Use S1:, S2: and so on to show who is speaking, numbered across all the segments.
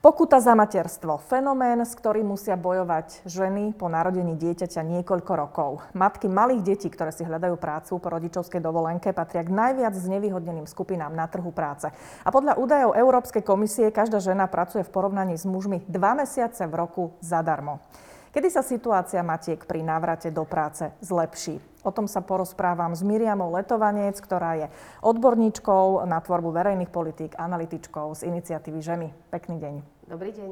S1: Pokuta za materstvo. Fenomén, s ktorým musia bojovať ženy po narodení dieťaťa niekoľko rokov. Matky malých detí, ktoré si hľadajú prácu po rodičovskej dovolenke, patria k najviac znevýhodneným skupinám na trhu práce. A podľa údajov Európskej komisie každá žena pracuje v porovnaní s mužmi dva mesiace v roku zadarmo. Kedy sa situácia matiek pri návrate do práce zlepší? O tom sa porozprávam s Miriamou Letovanec, ktorá je odborníčkou na tvorbu verejných politík, analytičkou z iniciatívy Ženy. Pekný deň.
S2: Dobrý deň.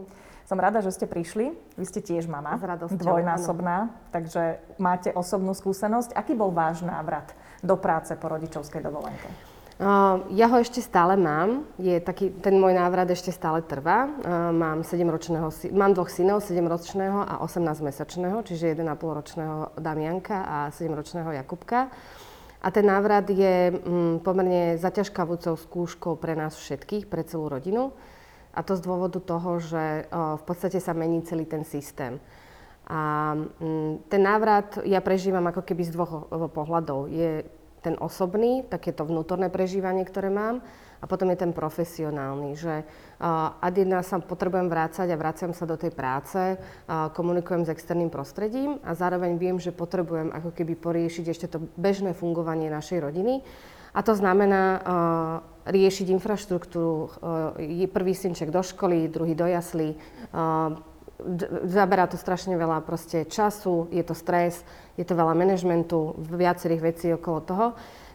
S1: Som rada, že ste prišli. Vy ste tiež mama.
S2: S radosťou,
S1: Dvojnásobná, áno. takže máte osobnú skúsenosť. Aký bol váš návrat do práce po rodičovskej dovolenke?
S2: Uh, ja ho ešte stále mám. Je taký, ten môj návrat ešte stále trvá. Uh, mám, 7 ročného, mám dvoch synov, 7-ročného a 18-mesačného, čiže 1,5-ročného Damianka a 7-ročného Jakubka. A ten návrat je um, pomerne zaťažkavúcou skúškou pre nás všetkých, pre celú rodinu. A to z dôvodu toho, že uh, v podstate sa mení celý ten systém. A um, ten návrat ja prežívam ako keby z dvoch pohľadov. Je ten osobný, takéto vnútorné prežívanie, ktoré mám, a potom je ten profesionálny, že uh, ad jedna sa potrebujem vrácať a vraciam sa do tej práce, uh, komunikujem s externým prostredím a zároveň viem, že potrebujem ako keby poriešiť ešte to bežné fungovanie našej rodiny. A to znamená uh, riešiť infraštruktúru, uh, prvý synček do školy, druhý do jaslí, uh, zaberá to strašne veľa proste času, je to stres, je to veľa manažmentu, viacerých vecí okolo toho.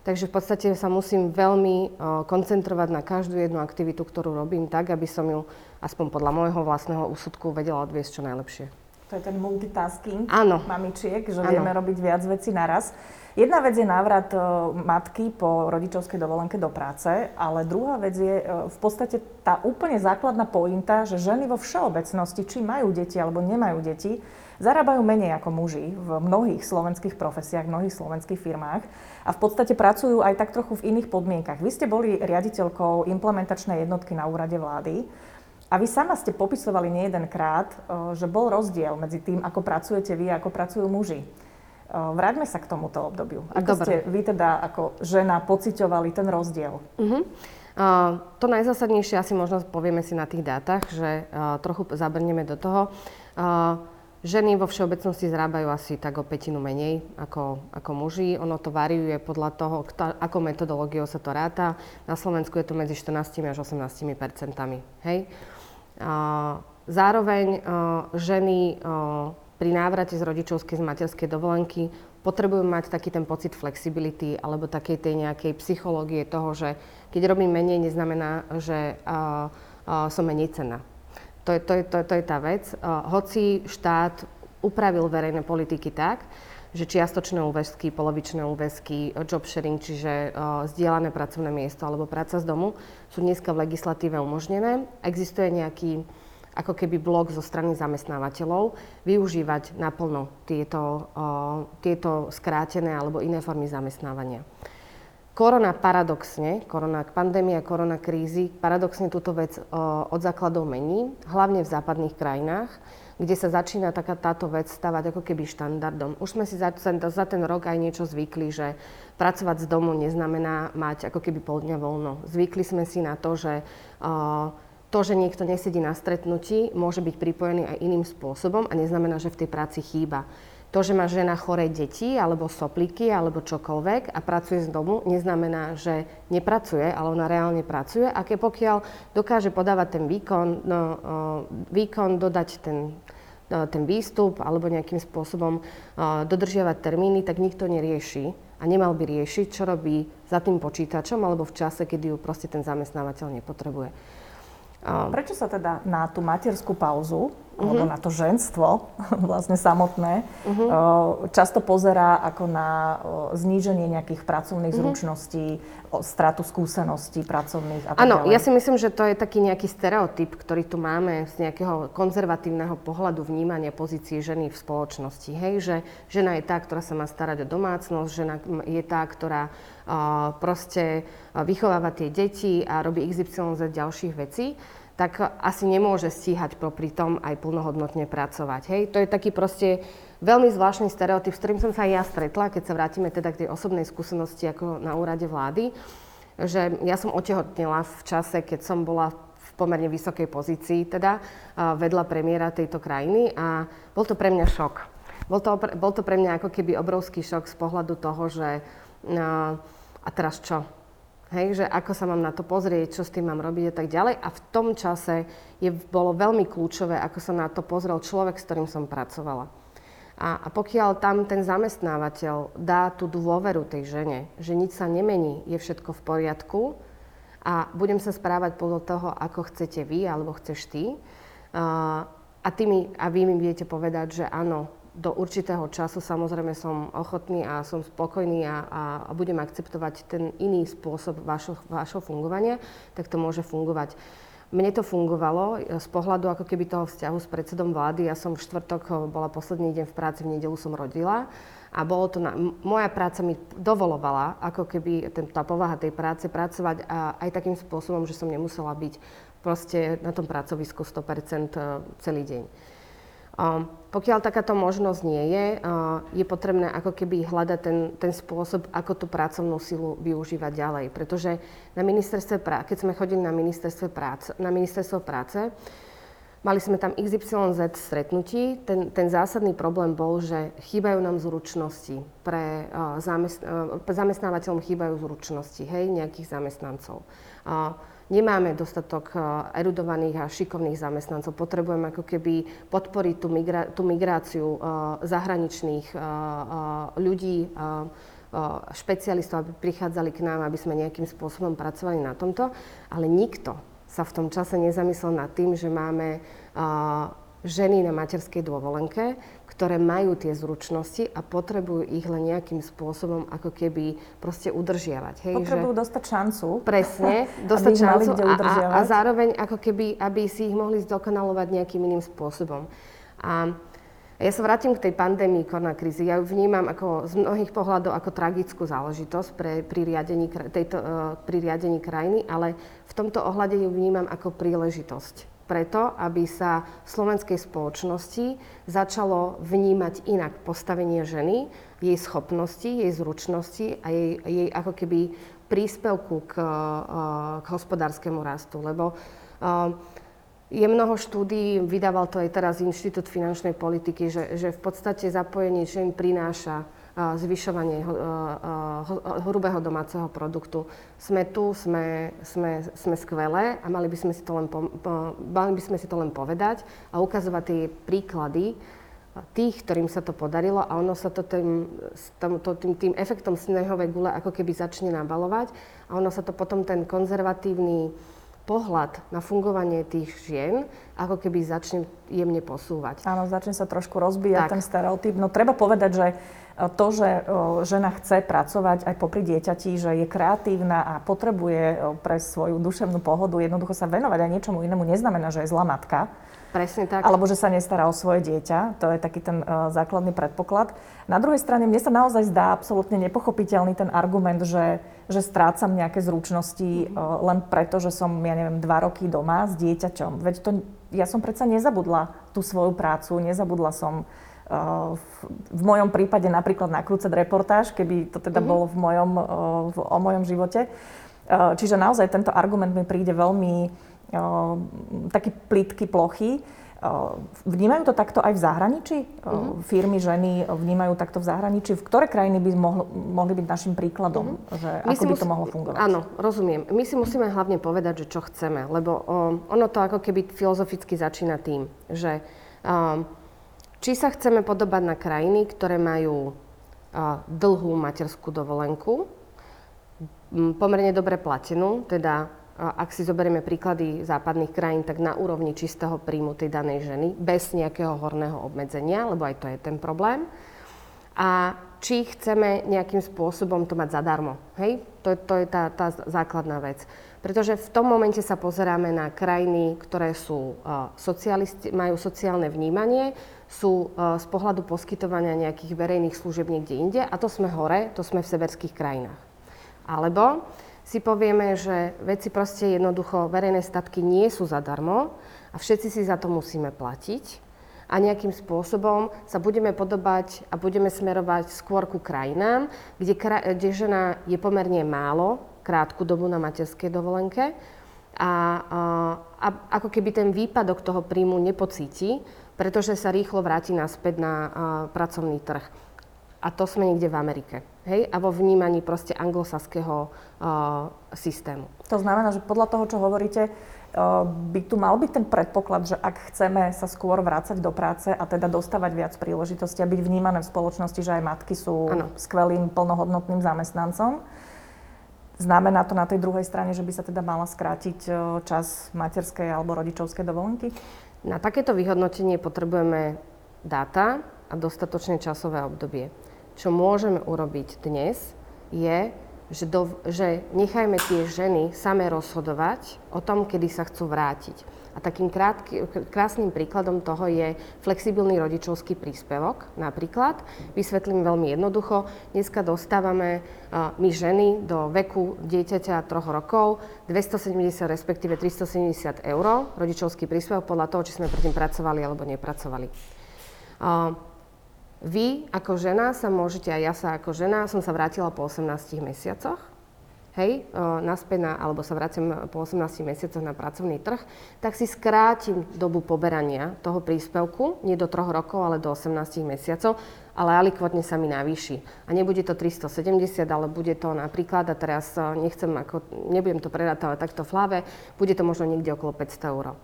S2: Takže v podstate sa musím veľmi koncentrovať na každú jednu aktivitu, ktorú robím, tak, aby som ju aspoň podľa môjho vlastného úsudku vedela odviesť čo najlepšie.
S1: To je ten multitasking
S2: Áno.
S1: mamičiek, že Áno. vieme robiť viac vecí naraz. Jedna vec je návrat e, matky po rodičovskej dovolenke do práce, ale druhá vec je e, v podstate tá úplne základná pointa, že ženy vo všeobecnosti, či majú deti alebo nemajú deti, zarábajú menej ako muži v mnohých slovenských profesiách, v mnohých slovenských firmách a v podstate pracujú aj tak trochu v iných podmienkach. Vy ste boli riaditeľkou implementačnej jednotky na úrade vlády. A vy sama ste popisovali nie jedenkrát, e, že bol rozdiel medzi tým, ako pracujete vy a ako pracujú muži. Vráťme sa k tomuto obdobiu. Ako Dobre. ste vy teda ako žena pociťovali ten rozdiel? Uh-huh.
S2: Uh, to najzásadnejšie asi možno povieme si na tých dátach, že uh, trochu zabrneme do toho. Uh, ženy vo všeobecnosti zarábajú asi tak o petinu menej ako, ako muži. Ono to variuje podľa toho, kto, ako metodológiou sa to ráta. Na Slovensku je to medzi 14 až 18 percentami. Hej? Uh, zároveň uh, ženy uh, pri návrate z rodičovskej, z materskej dovolenky potrebujú mať taký ten pocit flexibility alebo takej tej nejakej psychológie toho, že keď robím menej, neznamená, že uh, som menej cena. To je, to, je, to, to je tá vec. Hoci štát upravil verejné politiky tak, že čiastočné úväzky, polovičné úväzky, job sharing, čiže uh, zdieľané pracovné miesto alebo práca z domu sú dneska v legislatíve umožnené. Existuje nejaký ako keby blok zo strany zamestnávateľov využívať naplno tieto, uh, tieto skrátené alebo iné formy zamestnávania. Korona paradoxne, korona pandémia, korona krízy, paradoxne túto vec uh, od základov mení, hlavne v západných krajinách, kde sa začína taká táto vec stavať ako keby štandardom. Už sme si za, za ten rok aj niečo zvykli, že pracovať z domu neznamená mať ako keby pol dňa voľno. Zvykli sme si na to, že uh, to, že niekto nesedí na stretnutí, môže byť pripojený aj iným spôsobom a neznamená, že v tej práci chýba. To, že má žena choré deti, alebo sopliky, alebo čokoľvek a pracuje z domu, neznamená, že nepracuje, ale ona reálne pracuje. A keď pokiaľ dokáže podávať ten výkon, no, výkon dodať ten, ten výstup alebo nejakým spôsobom dodržiavať termíny, tak nikto nerieši a nemal by riešiť, čo robí za tým počítačom alebo v čase, kedy ju proste ten zamestnávateľ nepotrebuje.
S1: Prečo sa teda na tú materskú pauzu, uh-huh. alebo na to ženstvo vlastne samotné, uh-huh. často pozerá ako na zníženie nejakých pracovných uh-huh. zručností, stratu skúseností pracovných a tak
S2: Áno, ja si myslím, že to je taký nejaký stereotyp, ktorý tu máme z nejakého konzervatívneho pohľadu vnímania pozície ženy v spoločnosti. Hej, že žena je tá, ktorá sa má starať o domácnosť, žena je tá, ktorá proste vychováva tie deti a robí XYZ ďalších vecí, tak asi nemôže stíhať popri tom aj plnohodnotne pracovať. Hej? To je taký proste veľmi zvláštny stereotyp, s ktorým som sa aj ja stretla, keď sa vrátime teda k tej osobnej skúsenosti ako na úrade vlády, že ja som otehotnila v čase, keď som bola v pomerne vysokej pozícii, teda vedľa premiéra tejto krajiny a bol to pre mňa šok. Bol to, bol to pre mňa ako keby obrovský šok z pohľadu toho, že a teraz čo? Hej, že ako sa mám na to pozrieť, čo s tým mám robiť a tak ďalej. A v tom čase je, bolo veľmi kľúčové, ako sa na to pozrel človek, s ktorým som pracovala. A, a pokiaľ tam ten zamestnávateľ dá tú dôveru tej žene, že nič sa nemení, je všetko v poriadku a budem sa správať podľa toho, ako chcete vy alebo chceš ty, a, a, ty mi, a vy mi viete povedať, že áno, do určitého času samozrejme som ochotný a som spokojný a, a, a budem akceptovať ten iný spôsob vašho, fungovania, tak to môže fungovať. Mne to fungovalo e, z pohľadu ako keby toho vzťahu s predsedom vlády. Ja som v štvrtok, e, bola posledný deň v práci, v nedelu som rodila a bolo to na, moja práca mi dovolovala, ako keby ten, tá povaha tej práce, pracovať a aj takým spôsobom, že som nemusela byť proste na tom pracovisku 100% e, celý deň. Pokiaľ takáto možnosť nie je, je potrebné ako keby hľadať ten, ten spôsob, ako tú pracovnú silu využívať ďalej. Pretože na ministerstve práce, keď sme chodili na ministerstve práce, na ministerstvo práce, Mali sme tam XYZ stretnutí. Ten, ten zásadný problém bol, že chýbajú nám zručnosti. Pre, zamest, zamestnávateľom chýbajú zručnosti, hej, nejakých zamestnancov. Uh, nemáme dostatok eh, erudovaných a šikovných zamestnancov. Potrebujeme ako keby podporiť tú, migra- tú migráciu uh, zahraničných uh, ľudí, špecialistov, aby prichádzali k nám, aby sme nejakým spôsobom pracovali na tomto. Ale nikto sa v tom čase nezamyslel nad tým, že máme ženy na materskej dôvolenke, ktoré majú tie zručnosti a potrebujú ich len nejakým spôsobom ako keby proste udržiavať.
S1: Hej, potrebujú že... dostať šancu.
S2: Presne, dostať šancu a, a, a zároveň ako keby, aby si ich mohli zdokonalovať nejakým iným spôsobom. A ja sa vrátim k tej pandémii koronakrízy. Ja ju vnímam ako, z mnohých pohľadov ako tragickú záležitosť pre, pri, riadení, tejto, uh, pri riadení krajiny, ale v tomto ohľade ju vnímam ako príležitosť preto, aby sa v slovenskej spoločnosti začalo vnímať inak postavenie ženy, jej schopnosti, jej zručnosti a jej, jej ako keby príspevku k, k hospodárskému rastu. Lebo je mnoho štúdií, vydával to aj teraz Inštitút finančnej politiky, že, že v podstate zapojenie žien prináša zvyšovanie hrubého domáceho produktu. Sme tu, sme, sme, sme skvelé a mali by sme, si to len po, mali by sme si to len povedať a ukazovať tie príklady tých, ktorým sa to podarilo a ono sa to tým, tým, tým efektom snehovej gule ako keby začne nabalovať a ono sa to potom ten konzervatívny pohľad na fungovanie tých žien ako keby začne jemne posúvať.
S1: Áno, začne sa trošku rozbíjať tak. ten stereotyp. No treba povedať, že to, že e, žena chce pracovať aj popri dieťati, že je kreatívna a potrebuje e, pre svoju duševnú pohodu jednoducho sa venovať aj niečomu inému, neznamená, že je zlá matka.
S2: Presne tak.
S1: Alebo že sa nestará o svoje dieťa. To je taký ten uh, základný predpoklad. Na druhej strane, mne sa naozaj zdá absolútne nepochopiteľný ten argument, že, že strácam nejaké zručnosti uh, len preto, že som, ja neviem, dva roky doma s dieťaťom. Veď to, ja som predsa nezabudla tú svoju prácu, nezabudla som uh, v, v mojom prípade napríklad nakrúcať reportáž, keby to teda mm-hmm. bolo v mojom, uh, v, o mojom živote. Uh, čiže naozaj tento argument mi príde veľmi taký plítky plochy. Vnímajú to takto aj v zahraničí? Uh-huh. Firmy, ženy vnímajú takto v zahraničí? V ktoré krajiny by mohlo, mohli byť našim príkladom, uh-huh. že My ako by to mohlo fungovať?
S2: Áno, rozumiem. My si musíme hlavne povedať, že čo chceme, lebo o, ono to ako keby filozoficky začína tým, že o, či sa chceme podobať na krajiny, ktoré majú dlhú materskú dovolenku, pomerne dobre platenú, teda ak si zoberieme príklady západných krajín, tak na úrovni čistého príjmu tej danej ženy, bez nejakého horného obmedzenia, lebo aj to je ten problém. A či chceme nejakým spôsobom to mať zadarmo. Hej? To, to je tá, tá základná vec. Pretože v tom momente sa pozeráme na krajiny, ktoré sú, uh, majú sociálne vnímanie, sú uh, z pohľadu poskytovania nejakých verejných služieb niekde inde a to sme hore, to sme v severských krajinách. Alebo si povieme, že veci proste jednoducho, verejné statky nie sú zadarmo a všetci si za to musíme platiť a nejakým spôsobom sa budeme podobať a budeme smerovať skôr ku krajinám, kde, kde žena je pomerne málo krátku dobu na materskej dovolenke a, a, a ako keby ten výpadok toho príjmu nepocíti, pretože sa rýchlo vráti naspäť na a, pracovný trh. A to sme niekde v Amerike. Hej? A vo vnímaní proste anglosaského a, systému.
S1: To znamená, že podľa toho, čo hovoríte, by tu mal byť ten predpoklad, že ak chceme sa skôr vrácať do práce a teda dostávať viac príležitostí a byť vnímané v spoločnosti, že aj matky sú ano. skvelým, plnohodnotným zamestnancom, Znamená to na tej druhej strane, že by sa teda mala skrátiť čas materskej alebo rodičovskej dovolenky?
S2: Na takéto vyhodnotenie potrebujeme dáta a dostatočné časové obdobie. Čo môžeme urobiť dnes, je že, do, že nechajme tie ženy same rozhodovať o tom, kedy sa chcú vrátiť. A takým krátky, krásnym príkladom toho je flexibilný rodičovský príspevok. Napríklad, vysvetlím veľmi jednoducho, dneska dostávame my ženy do veku dieťaťa troch rokov 270 respektíve 370 eur rodičovský príspevok podľa toho, či sme predtým pracovali alebo nepracovali. Vy ako žena sa môžete, a ja sa ako žena, som sa vrátila po 18 mesiacoch, hej, naspäť na, alebo sa vrátim po 18 mesiacoch na pracovný trh, tak si skrátim dobu poberania toho príspevku, nie do 3 rokov, ale do 18 mesiacov, ale alikvotne sa mi navýši. A nebude to 370, ale bude to napríklad, a teraz nechcem ako, nebudem to ale takto v hlave, bude to možno niekde okolo 500 eur.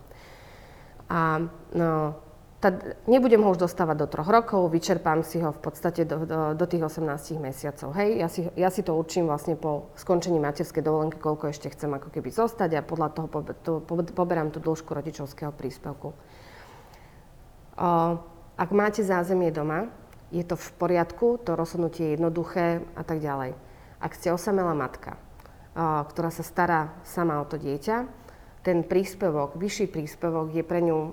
S2: A no, tá, nebudem ho už dostávať do troch rokov, vyčerpám si ho v podstate do, do, do tých 18 mesiacov. Hej, ja si, ja si to určím vlastne po skončení materskej dovolenky, koľko ešte chcem ako keby zostať a podľa toho po, to, po, poberám tú dĺžku rodičovského príspevku. O, ak máte zázemie doma, je to v poriadku, to rozhodnutie je jednoduché a tak ďalej. Ak ste osamelá matka, o, ktorá sa stará sama o to dieťa, ten príspevok, vyšší príspevok je pre ňu o,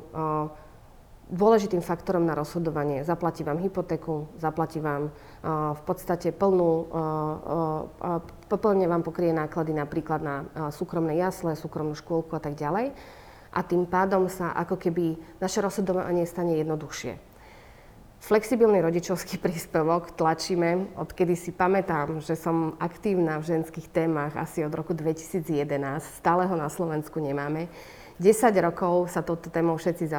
S2: dôležitým faktorom na rozhodovanie. Zaplatí vám hypotéku, zaplatí vám uh, v podstate plnú, uh, uh, plne vám pokrie náklady napríklad na súkromné jasle, súkromnú škôlku a tak ďalej. A tým pádom sa ako keby naše rozhodovanie stane jednoduchšie. Flexibilný rodičovský príspevok tlačíme, odkedy si pamätám, že som aktívna v ženských témach asi od roku 2011. Stále ho na Slovensku nemáme 10 rokov sa touto témou všetci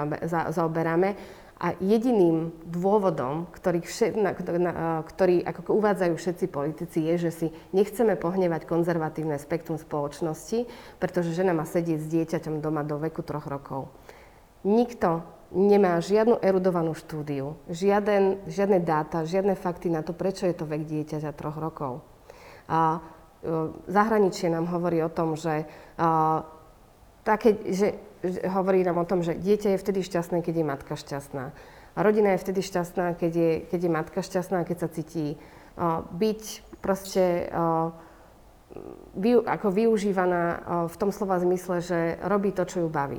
S2: zaoberáme a jediným dôvodom, ktorý, vše, na, na, ktorý ako uvádzajú všetci politici, je, že si nechceme pohnevať konzervatívne spektrum spoločnosti, pretože žena má sedieť s dieťaťom doma do veku troch rokov. Nikto nemá žiadnu erudovanú štúdiu, žiaden, žiadne dáta, žiadne fakty na to, prečo je to vek dieťaťa troch rokov. A, e, zahraničie nám hovorí o tom, že a, také, že, že hovorí nám o tom, že dieťa je vtedy šťastné, keď je matka šťastná. A rodina je vtedy šťastná, keď je, keď je matka šťastná, keď sa cíti uh, byť proste uh, vy, ako využívaná uh, v tom slova zmysle, že robí to, čo ju baví.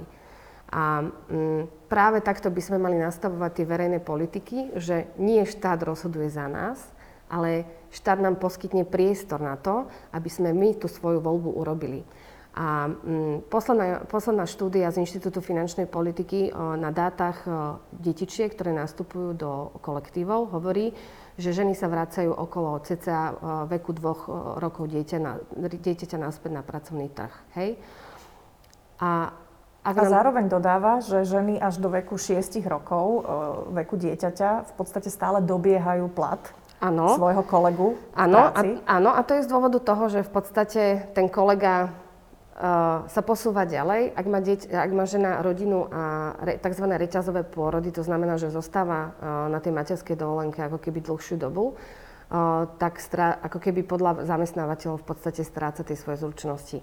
S2: A um, práve takto by sme mali nastavovať tie verejné politiky, že nie štát rozhoduje za nás, ale štát nám poskytne priestor na to, aby sme my tú svoju voľbu urobili. A mm, posledná, posledná štúdia z Inštitútu finančnej politiky o, na dátach o, detičiek, ktoré nastupujú do kolektívov, hovorí, že ženy sa vracajú okolo cca veku dvoch rokov dieťa na, dieťaťa naspäť na pracovný trh. Hej?
S1: A, a zároveň dodáva, že ženy až do veku 6 rokov, veku dieťaťa, v podstate stále dobiehajú plat ano. svojho kolegu
S2: Áno, a, áno, a to je z dôvodu toho, že v podstate ten kolega uh, sa posúva ďalej. Ak má, dieť, ak má žena rodinu a re, tzv. reťazové pôrody, to znamená, že zostáva uh, na tej materskej dovolenke ako keby dlhšiu dobu, tak strá, ako keby podľa zamestnávateľov v podstate stráca tie svoje zručnosti.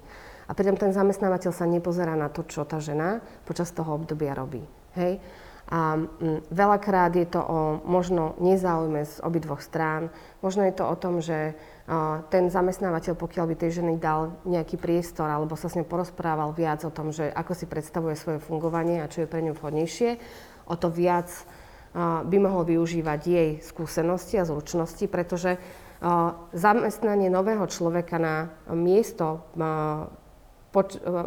S2: A pritom ten zamestnávateľ sa nepozerá na to, čo tá žena počas toho obdobia robí. Hej? A m, veľakrát je to o možno nezáujme z obidvoch strán. Možno je to o tom, že ten zamestnávateľ, pokiaľ by tej ženy dal nejaký priestor alebo sa s ňou porozprával viac o tom, že ako si predstavuje svoje fungovanie a čo je pre ňu vhodnejšie, o to viac by mohol využívať jej skúsenosti a zručnosti, pretože zamestnanie nového človeka na miesto,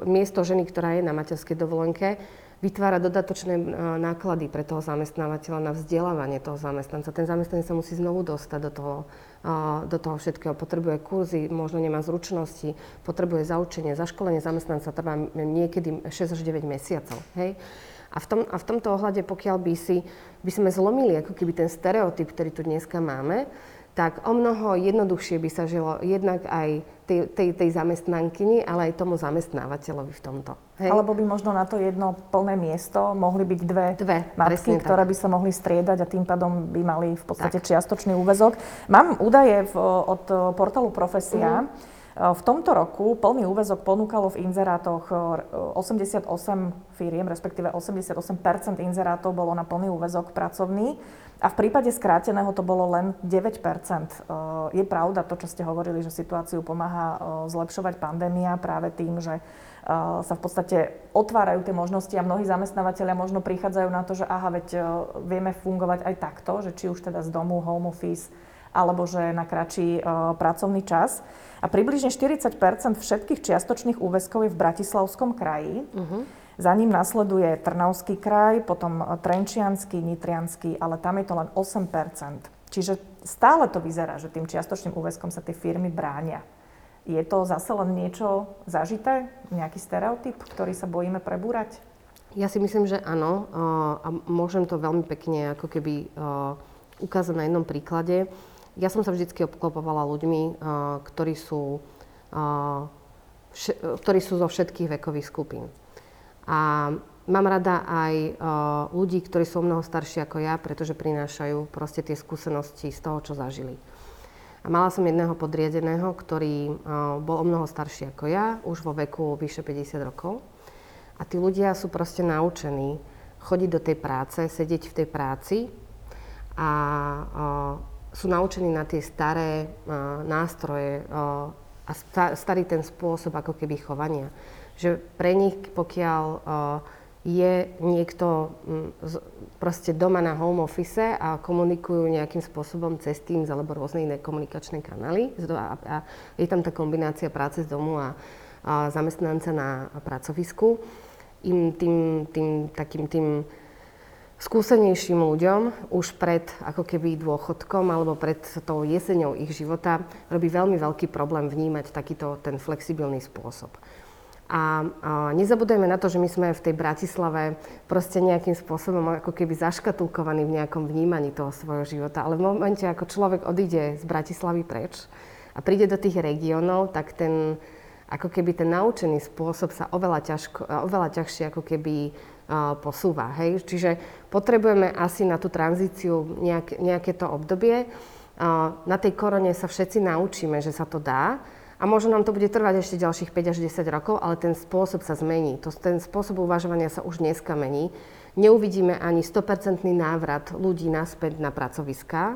S2: miesto ženy, ktorá je na materskej dovolenke, vytvára dodatočné náklady pre toho zamestnávateľa na vzdelávanie toho zamestnanca. Ten zamestnanec sa musí znovu dostať do toho do toho všetkého. Potrebuje kurzy, možno nemá zručnosti, potrebuje zaučenie, zaškolenie zamestnanca trvá niekedy 6 až 9 mesiacov. Hej? A v, tom, a v tomto ohľade, pokiaľ by, si, by sme zlomili ako keby ten stereotyp, ktorý tu dneska máme, tak o mnoho jednoduchšie by sa žilo jednak aj tej, tej, tej zamestnankyni, ale aj tomu zamestnávateľovi v tomto.
S1: Hej? Alebo by možno na to jedno plné miesto mohli byť dve, dve matky, ktoré tak. by sa mohli striedať a tým pádom by mali v podstate tak. čiastočný úvezok. Mám údaje v, od portálu Profesia. Mm-hmm v tomto roku plný úvezok ponúkalo v inzerátoch 88 firiem, respektíve 88 inzerátov bolo na plný úvezok pracovný. A v prípade skráteného to bolo len 9% Je pravda to, čo ste hovorili, že situáciu pomáha zlepšovať pandémia práve tým, že sa v podstate otvárajú tie možnosti a mnohí zamestnávateľia možno prichádzajú na to, že aha, veď vieme fungovať aj takto, že či už teda z domu, home office, alebo že na kratší pracovný čas. A približne 40 všetkých čiastočných úväzkov je v Bratislavskom kraji. Uh-huh. Za ním nasleduje Trnavský kraj, potom Trenčianský, Nitrianský, ale tam je to len 8% Čiže stále to vyzerá, že tým čiastočným úväzkom sa tie firmy bránia. Je to zase len niečo zažité? Nejaký stereotyp, ktorý sa bojíme prebúrať?
S2: Ja si myslím, že áno. A môžem to veľmi pekne ako keby ukázať na jednom príklade. Ja som sa vždy obklopovala ľuďmi, ktorí sú, ktorí sú zo všetkých vekových skupín. A mám rada aj ľudí, ktorí sú mnoho starší ako ja, pretože prinášajú proste tie skúsenosti z toho, čo zažili. A mala som jedného podriadeného, ktorý bol o mnoho starší ako ja, už vo veku vyše 50 rokov. A tí ľudia sú proste naučení chodiť do tej práce, sedieť v tej práci a sú naučení na tie staré nástroje a sta- starý ten spôsob ako keby chovania. Že pre nich, pokiaľ uh, je niekto z, proste doma na home office a komunikujú nejakým spôsobom cez Teams alebo rôzne iné komunikačné kanály a je tam tá kombinácia práce z domu a, a zamestnanca na pracovisku, im tým, tým takým tým skúsenejším ľuďom už pred ako keby dôchodkom alebo pred tou jeseňou ich života robí veľmi veľký problém vnímať takýto ten flexibilný spôsob. A, a nezabudujeme na to, že my sme v tej Bratislave proste nejakým spôsobom ako keby zaškatulkovaní v nejakom vnímaní toho svojho života. Ale v momente, ako človek odíde z Bratislavy preč a príde do tých regiónov, tak ten, ako keby ten naučený spôsob sa oveľa, ťažko, oveľa ťažšie ako keby posúva. Hej? Čiže potrebujeme asi na tú tranzíciu nejak, nejaké to obdobie. Na tej korone sa všetci naučíme, že sa to dá. A možno nám to bude trvať ešte ďalších 5 až 10 rokov, ale ten spôsob sa zmení. To, ten spôsob uvažovania sa už dneska mení. Neuvidíme ani 100% návrat ľudí naspäť na pracoviská.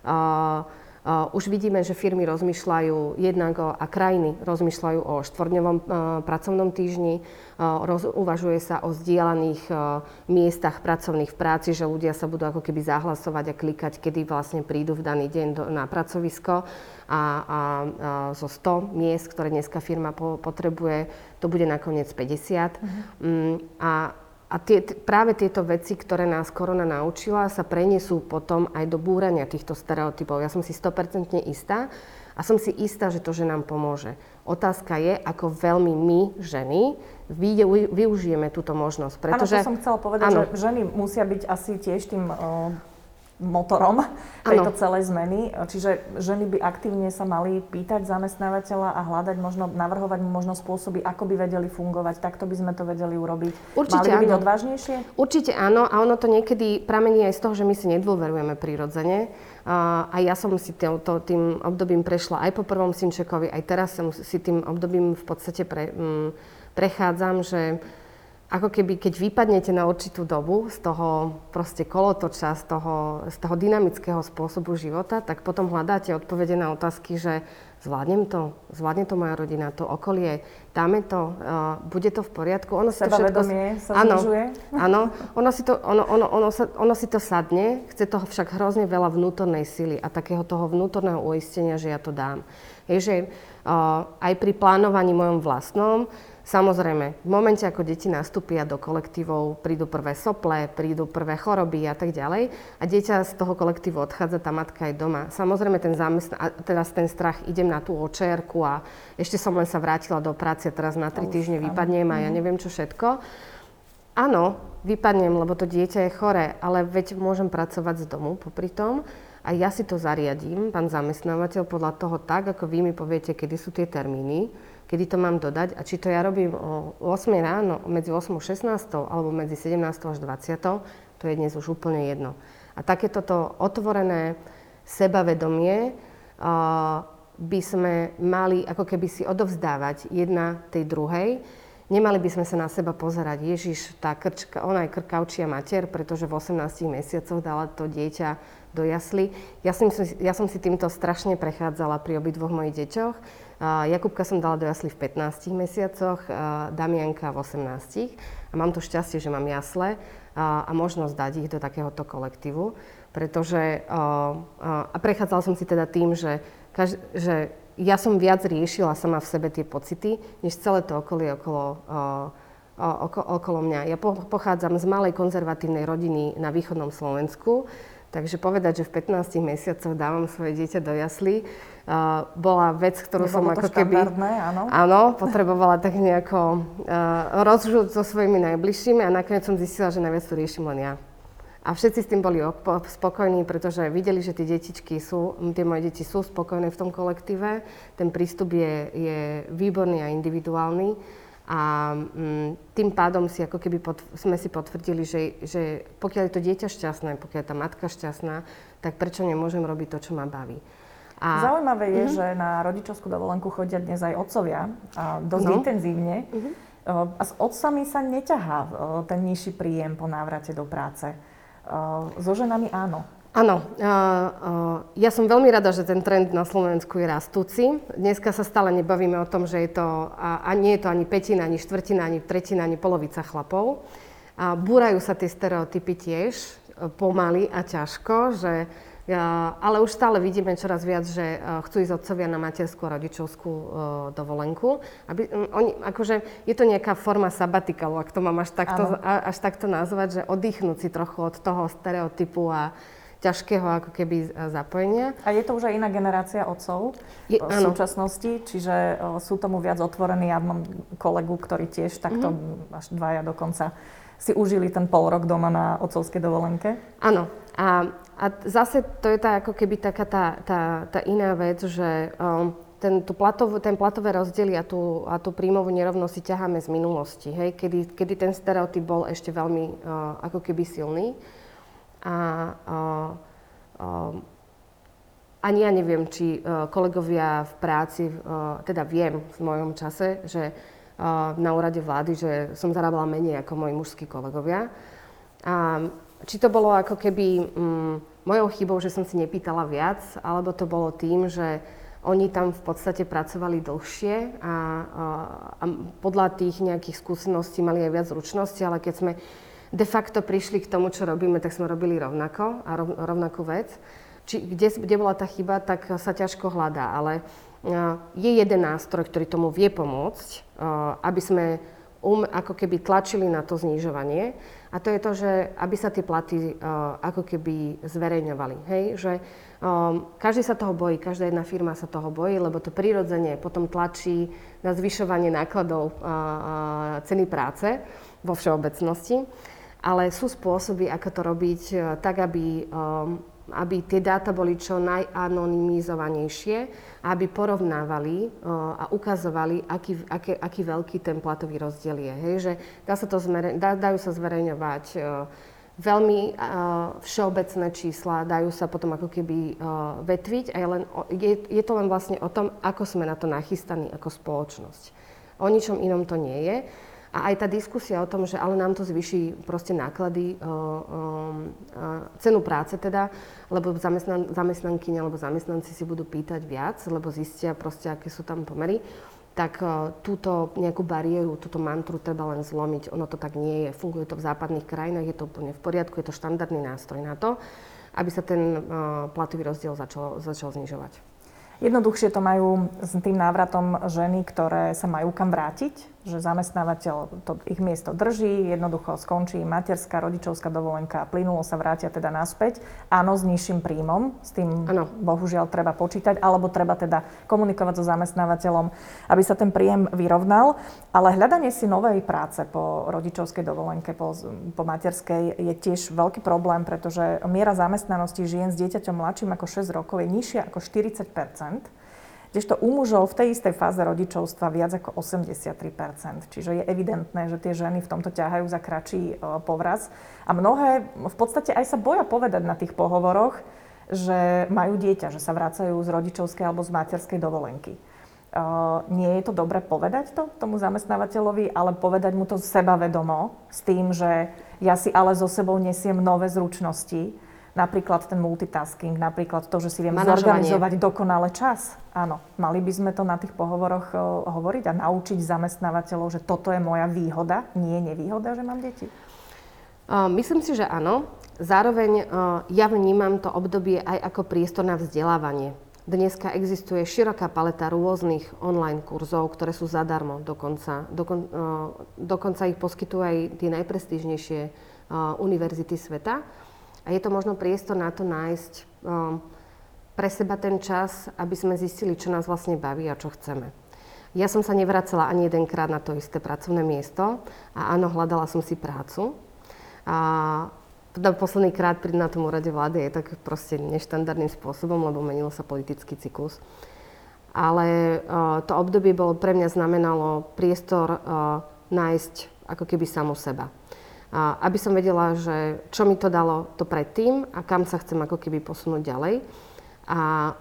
S2: Uh, už vidíme, že firmy rozmýšľajú jednak o, a krajiny rozmýšľajú o štvordňovom uh, pracovnom týždni, uh, roz, uvažuje sa o zdieľaných miestach pracovných v práci, že ľudia sa budú ako keby zahlasovať a klikať, kedy vlastne prídu v daný deň do, na pracovisko a, a, a zo 100 miest, ktoré dneska firma po, potrebuje, to bude nakoniec 50. Uh-huh. Um, a a tie, práve tieto veci, ktoré nás korona naučila, sa prenesú potom aj do búrania týchto stereotypov. Ja som si 100% istá a som si istá, že to, že nám pomôže. Otázka je, ako veľmi my, ženy, využijeme túto možnosť.
S1: Pretože, ano, to som chcela povedať, ano. že ženy musia byť asi tiež tým motorom tejto ano. celej zmeny. Čiže ženy by aktívne sa mali pýtať zamestnávateľa a hľadať možno, navrhovať mu možno spôsoby, ako by vedeli fungovať. Takto by sme to vedeli urobiť. Určite mali by byť áno. odvážnejšie?
S2: Určite áno a ono to niekedy pramení aj z toho, že my si nedôverujeme prirodzene. A ja som si tým, to, tým obdobím prešla aj po prvom synčekovi, aj teraz som si tým obdobím v podstate pre, m, prechádzam, že ako keby, keď vypadnete na určitú dobu z toho proste kolotoča, z toho, z toho dynamického spôsobu života, tak potom hľadáte odpovede na otázky, že zvládnem to, zvládne to moja rodina, to okolie, dáme to, uh, bude to v poriadku.
S1: Ono si to všetko... sa áno, znižuje.
S2: Áno, ono si, to, ono, ono, ono, sa, ono si to sadne, chce toho však hrozne veľa vnútornej sily a takého toho vnútorného uistenia, že ja to dám. Je, že uh, aj pri plánovaní mojom vlastnom Samozrejme, v momente, ako deti nastúpia do kolektívov, prídu prvé sople, prídu prvé choroby a tak ďalej a dieťa z toho kolektívu odchádza, tá matka je doma. Samozrejme, ten zamestn- a teraz ten strach, idem na tú očerku a ešte som len sa vrátila do práce, teraz na tri týždne vypadnem a ja mhm. neviem čo všetko. Áno, vypadnem, lebo to dieťa je chore, ale veď môžem pracovať z domu popri tom a ja si to zariadím, pán zamestnávateľ, podľa toho tak, ako vy mi poviete, kedy sú tie termíny kedy to mám dodať a či to ja robím o 8 ráno, medzi 8 a 16 alebo medzi 17 až 20, to je dnes už úplne jedno. A takéto to otvorené sebavedomie uh, by sme mali ako keby si odovzdávať jedna tej druhej. Nemali by sme sa na seba pozerať, Ježiš, tá krčka, ona je krkavčia mater, pretože v 18 mesiacoch dala to dieťa do jasly. Ja som, ja som si týmto strašne prechádzala pri obidvoch mojich deťoch Jakubka som dala do jasly v 15 mesiacoch, Damianka v 18. A mám to šťastie, že mám jasle a možnosť dať ich do takéhoto kolektívu, pretože a prechádzala som si teda tým, že, že ja som viac riešila sama v sebe tie pocity, než celé to okolie okolo, okolo mňa. Ja pochádzam z malej konzervatívnej rodiny na východnom Slovensku, Takže povedať, že v 15 mesiacoch dávam svoje dieťa do jaslí, uh, bola vec, ktorú
S1: Nebolo
S2: som ako keby...
S1: áno.
S2: Áno, potrebovala tak nejako uh, rozžuť so svojimi najbližšími a nakoniec som zistila, že najviac to riešim len ja. A všetci s tým boli spokojní, pretože videli, že tie detičky sú, tie moje deti sú spokojné v tom kolektíve. Ten prístup je, je výborný a individuálny. A mm, tým pádom si ako keby pod, sme si potvrdili, že, že pokiaľ je to dieťa šťastné, pokiaľ je tá matka šťastná, tak prečo nemôžem robiť to, čo ma baví.
S1: A... Zaujímavé je, uh-huh. že na rodičovskú dovolenku chodia dnes aj otcovia, a dosť no. intenzívne. Uh-huh. A s otcami sa neťahá ten nižší príjem po návrate do práce. So ženami áno.
S2: Áno, ja som veľmi rada, že ten trend na Slovensku je rastúci. Dneska sa stále nebavíme o tom, že je to, a, nie je to ani petina, ani štvrtina, ani tretina, ani polovica chlapov. A búrajú sa tie stereotypy tiež e, pomaly a ťažko, že ale už stále vidíme čoraz viac, že e, chcú ísť otcovia na materskú a rodičovskú e, dovolenku. Aby, oni, akože je to nejaká forma sabatikalu, ak to mám až takto, až takto nazvať, že oddychnúť si trochu od toho stereotypu a, ťažkého ako keby e, zapojenia.
S1: A je to už aj iná generácia otcov je, v áno. súčasnosti, čiže e, sú tomu viac otvorení. Ja mám kolegu, ktorý tiež takto, mm-hmm. až dvaja dokonca, si užili ten pol rok doma na otcovskej dovolenke.
S2: Áno. A, a zase to je tá ako keby taká tá, tá, tá iná vec, že um, ten, tú platov, ten platové rozdiely a tú, a tú príjmovú nerovnosť si ťaháme z minulosti, hej? Kedy, kedy ten stereotyp bol ešte veľmi uh, ako keby silný. A, a, a ani ja neviem, či uh, kolegovia v práci, uh, teda viem v mojom čase, že uh, na úrade vlády, že som zarábala menej ako moji mužskí kolegovia. A či to bolo ako keby um, mojou chybou, že som si nepýtala viac, alebo to bolo tým, že oni tam v podstate pracovali dlhšie a, a, a podľa tých nejakých skúseností mali aj viac zručnosti, ale keď sme de facto prišli k tomu, čo robíme, tak sme robili rovnako a rov, rovnakú vec. Či, kde, kde bola tá chyba, tak sa ťažko hľadá, ale uh, je jeden nástroj, ktorý tomu vie pomôcť, uh, aby sme um, ako keby tlačili na to znižovanie. A to je to, že aby sa tie platy ako keby zverejňovali. Hej? Že um, každý sa toho bojí, každá jedna firma sa toho bojí, lebo to prirodzene potom tlačí na zvyšovanie nákladov uh, uh, ceny práce vo všeobecnosti ale sú spôsoby, ako to robiť e, tak, aby, um, aby tie dáta boli čo najanonymizovanejšie aby porovnávali uh, a ukazovali, aký, aký, aký veľký ten platový rozdiel je. Hej? Že dá sa to zmere, dá, dajú sa zverejňovať uh, veľmi všeobecné čísla, dajú sa potom ako keby vetviť a je, len, je, je to len vlastne o tom, ako sme na to nachystaní ako spoločnosť. O ničom inom to nie je. A aj tá diskusia o tom, že ale nám to zvyší proste náklady, o, o, o, cenu práce teda, lebo zamestnan, zamestnanky alebo zamestnanci si budú pýtať viac, lebo zistia proste, aké sú tam pomery, tak túto nejakú bariéru, túto mantru treba len zlomiť. Ono to tak nie je. Funguje to v západných krajinách, je to úplne v poriadku, je to štandardný nástroj na to, aby sa ten platový rozdiel začal, začal znižovať.
S1: Jednoduchšie to majú s tým návratom ženy, ktoré sa majú kam vrátiť? Že zamestnávateľ to, ich miesto drží, jednoducho skončí materská, rodičovská dovolenka a plynulo sa vrátia teda naspäť. Áno, s nižším príjmom, s tým ano. bohužiaľ treba počítať, alebo treba teda komunikovať so zamestnávateľom, aby sa ten príjem vyrovnal. Ale hľadanie si novej práce po rodičovskej dovolenke, po, po materskej je tiež veľký problém, pretože miera zamestnanosti žien s dieťaťom mladším ako 6 rokov je nižšia ako 40 Kdežto u mužov v tej istej fáze rodičovstva viac ako 83% Čiže je evidentné, že tie ženy v tomto ťahajú za kračí e, povraz. A mnohé v podstate aj sa boja povedať na tých pohovoroch, že majú dieťa, že sa vracajú z rodičovskej alebo z materskej dovolenky. Uh, nie je to dobre povedať to tomu zamestnávateľovi, ale povedať mu to sebavedomo s tým, že ja si ale so sebou nesiem nové zručnosti, Napríklad ten multitasking, napríklad to, že si viem zorganizovať dokonale čas. Áno, mali by sme to na tých pohovoroch uh, hovoriť a naučiť zamestnávateľov, že toto je moja výhoda, nie nevýhoda, že mám deti.
S2: Uh, myslím si, že áno. Zároveň uh, ja vnímam to obdobie aj ako priestor na vzdelávanie. Dneska existuje široká paleta rôznych online kurzov, ktoré sú zadarmo dokonca. Dokon, dokonca ich poskytujú aj tie najprestížnejšie univerzity sveta. A je to možno priestor na to nájsť um, pre seba ten čas, aby sme zistili, čo nás vlastne baví a čo chceme. Ja som sa nevracala ani jedenkrát na to isté pracovné miesto a áno, hľadala som si prácu. A posledný krát pri na tom úrade vlády je tak proste neštandardným spôsobom, lebo menil sa politický cyklus. Ale uh, to obdobie bolo pre mňa znamenalo priestor uh, nájsť ako keby samu seba aby som vedela, že čo mi to dalo to predtým a kam sa chcem ako keby posunúť ďalej. A o,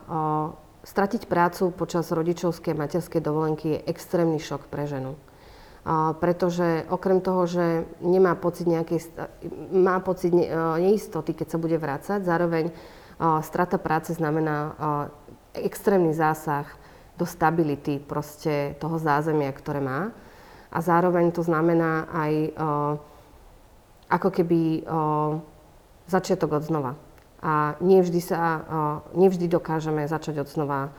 S2: stratiť prácu počas rodičovskej a materskej dovolenky je extrémny šok pre ženu. A, pretože okrem toho, že nemá pocit nejakej, má pocit ne, neistoty, keď sa bude vrácať, zároveň o, strata práce znamená o, extrémny zásah do stability proste toho zázemia, ktoré má. A zároveň to znamená aj o, ako keby o, začiatok od znova. A nevždy, sa, o, nevždy dokážeme začať od znova